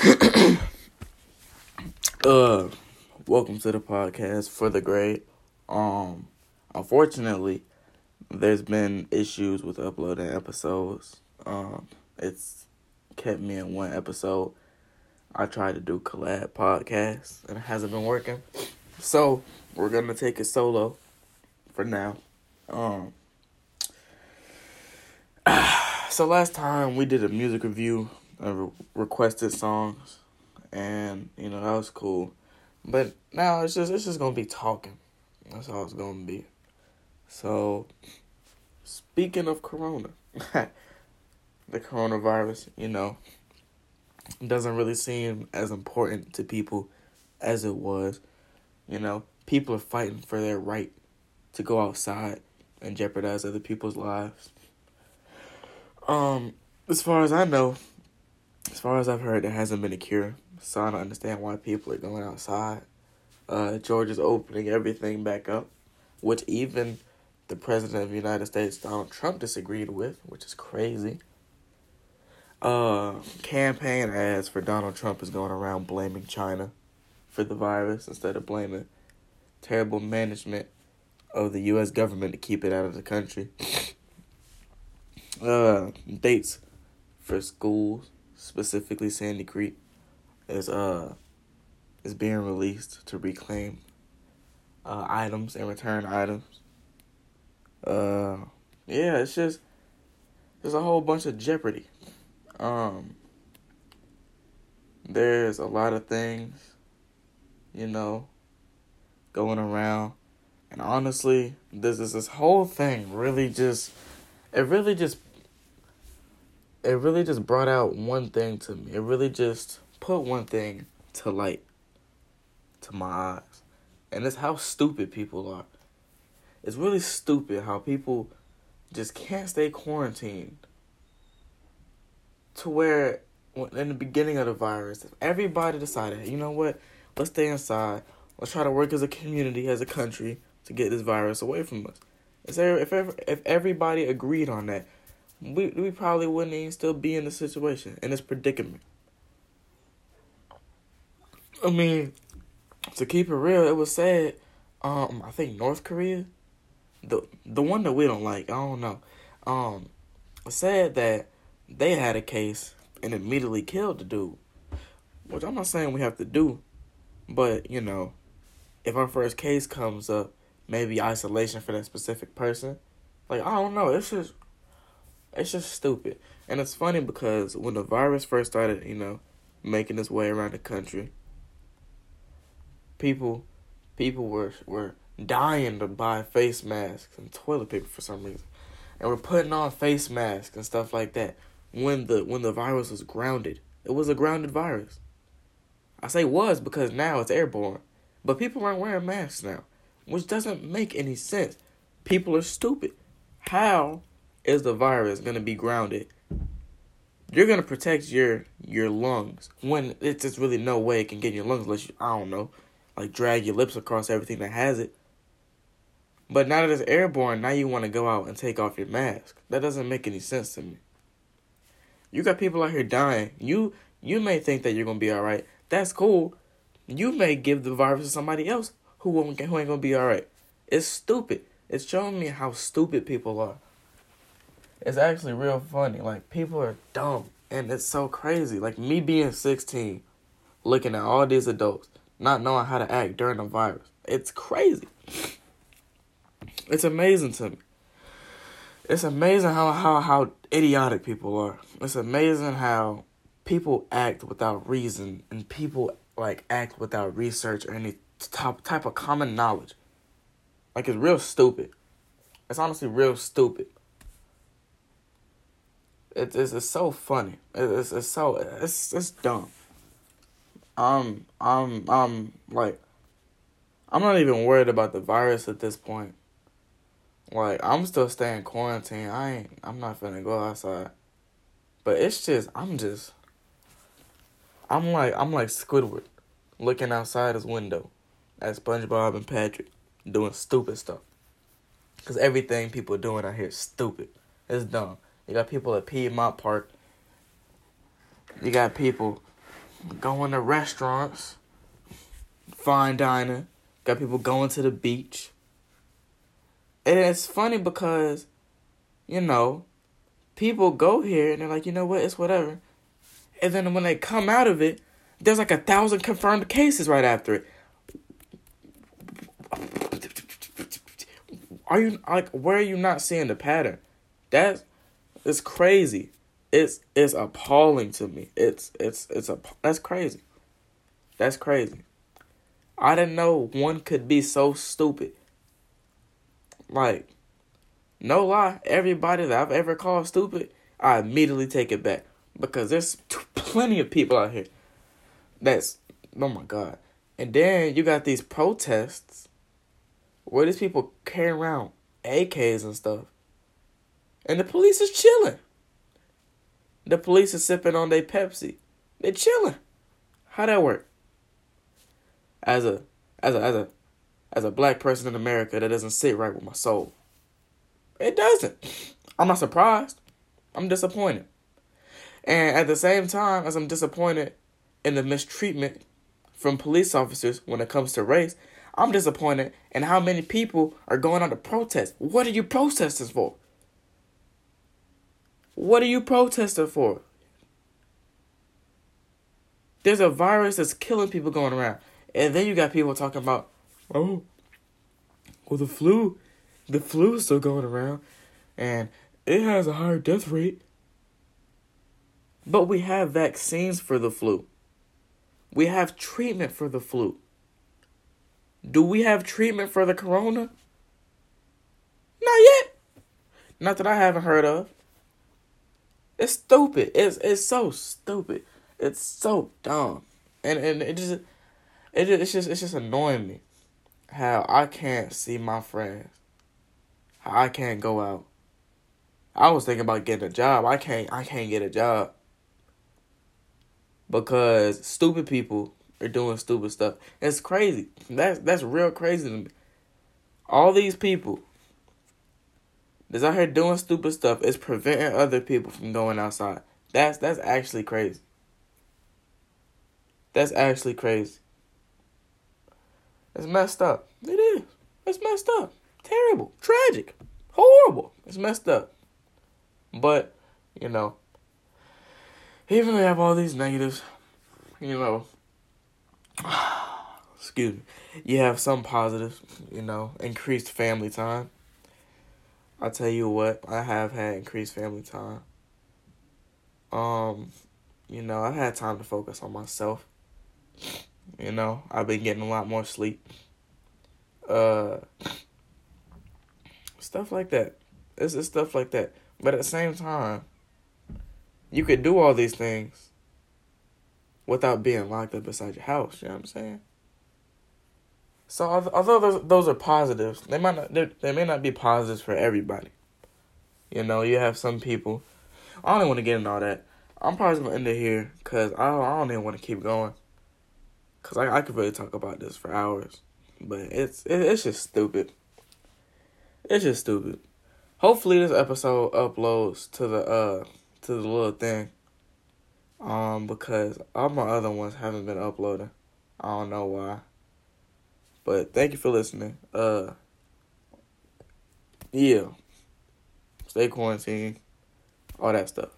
uh, welcome to the podcast for the great. Um, unfortunately, there's been issues with uploading episodes. Um, it's kept me in one episode. I tried to do collab podcasts and it hasn't been working. So we're gonna take it solo for now. Um. So last time we did a music review requested songs, and you know that was cool. But now it's just it's just gonna be talking. That's all it's gonna be. So, speaking of Corona, the coronavirus, you know, doesn't really seem as important to people as it was. You know, people are fighting for their right to go outside and jeopardize other people's lives. Um, as far as I know, as far as I've heard, there hasn't been a cure. So I don't understand why people are going outside. Uh, Georgia's opening everything back up, which even the president of the United States, Donald Trump, disagreed with, which is crazy. Uh, campaign ads for Donald Trump is going around blaming China for the virus instead of blaming terrible management of the U.S. government to keep it out of the country uh dates for schools, specifically Sandy Creek, is uh is being released to reclaim uh items and return items. Uh yeah, it's just there's a whole bunch of jeopardy. Um there's a lot of things, you know, going around. And honestly, this is this whole thing really just it really just it really just brought out one thing to me. It really just put one thing to light to my eyes. And it's how stupid people are. It's really stupid how people just can't stay quarantined. To where in the beginning of the virus, everybody decided, you know what? Let's stay inside. Let's try to work as a community, as a country, to get this virus away from us. If if everybody agreed on that, we we probably wouldn't even still be in the situation in this predicament. I mean, to keep it real, it was said. Um, I think North Korea, the the one that we don't like, I don't know. Um, said that they had a case and immediately killed the dude. Which I'm not saying we have to do, but you know, if our first case comes up, maybe isolation for that specific person. Like I don't know, it's just it's just stupid. And it's funny because when the virus first started, you know, making its way around the country, people people were were dying to buy face masks and toilet paper for some reason. And we're putting on face masks and stuff like that when the when the virus was grounded. It was a grounded virus. I say was because now it's airborne. But people aren't wearing masks now, which doesn't make any sense. People are stupid. How is the virus going to be grounded? You're going to protect your your lungs when it's just really no way it can get in your lungs unless you, I don't know, like drag your lips across everything that has it. But now that it's airborne, now you want to go out and take off your mask. That doesn't make any sense to me. You got people out here dying. You you may think that you're gonna be all right. That's cool. You may give the virus to somebody else who won't who ain't gonna be all right. It's stupid. It's showing me how stupid people are it's actually real funny. Like people are dumb, and it's so crazy. Like me being sixteen, looking at all these adults not knowing how to act during the virus. It's crazy. It's amazing to me. It's amazing how how how idiotic people are. It's amazing how people act without reason and people like act without research or any type type of common knowledge. Like it's real stupid. It's honestly real stupid. It is it's so funny. It's it's so it's it's dumb. Um I'm I'm like I'm not even worried about the virus at this point. Like I'm still staying quarantined. I ain't I'm not finna go outside. But it's just I'm just I'm like I'm like Squidward looking outside his window at SpongeBob and Patrick doing stupid stuff. Cause everything people doing out here is stupid. It's dumb. You got people at Piedmont Park. You got people going to restaurants, fine dining, got people going to the beach. And it's funny because, you know, people go here and they're like, you know what, it's whatever. And then when they come out of it, there's like a thousand confirmed cases right after it. Are you like where are you not seeing the pattern? That's it's crazy. It's it's appalling to me. It's it's it's a that's crazy. That's crazy. I didn't know one could be so stupid. Like, no lie, everybody that I've ever called stupid, I immediately take it back because there's plenty of people out here that's oh my god. And then you got these protests where these people carry around AKs and stuff. And the police is chilling. The police is sipping on their Pepsi. They chilling. How that work? As a as a as a as a black person in America that doesn't sit right with my soul. It doesn't. I'm not surprised. I'm disappointed. And at the same time as I'm disappointed in the mistreatment from police officers when it comes to race, I'm disappointed in how many people are going on to protest. What are you protesting for? What are you protesting for? There's a virus that's killing people going around. And then you got people talking about, oh, well, the flu, the flu is still going around and it has a higher death rate. But we have vaccines for the flu. We have treatment for the flu. Do we have treatment for the corona? Not yet. Not that I haven't heard of. It's stupid. It's it's so stupid. It's so dumb. And and it just it just, it's just it's just annoying me how I can't see my friends. How I can't go out. I was thinking about getting a job. I can't I can't get a job because stupid people are doing stupid stuff. It's crazy. That's that's real crazy to me. All these people that's out here doing stupid stuff is preventing other people from going outside. That's that's actually crazy. That's actually crazy. It's messed up. It is. It's messed up. Terrible. Tragic. Horrible. It's messed up. But, you know, even though they have all these negatives, you know, excuse me, you have some positives, you know, increased family time. I tell you what, I have had increased family time. Um, you know, I've had time to focus on myself. You know, I've been getting a lot more sleep. Uh, stuff like that. It's, it's stuff like that. But at the same time, you could do all these things without being locked up inside your house. You know what I'm saying? So although those those are positives, they might not they may not be positives for everybody. You know, you have some people. I don't even want to get into all that. I'm probably gonna end it here because I don't, I don't even want to keep going. Cause I I could really talk about this for hours, but it's it, it's just stupid. It's just stupid. Hopefully this episode uploads to the uh to the little thing. Um, because all my other ones haven't been uploading. I don't know why. But thank you for listening. Uh, yeah. Stay quarantined. All that stuff.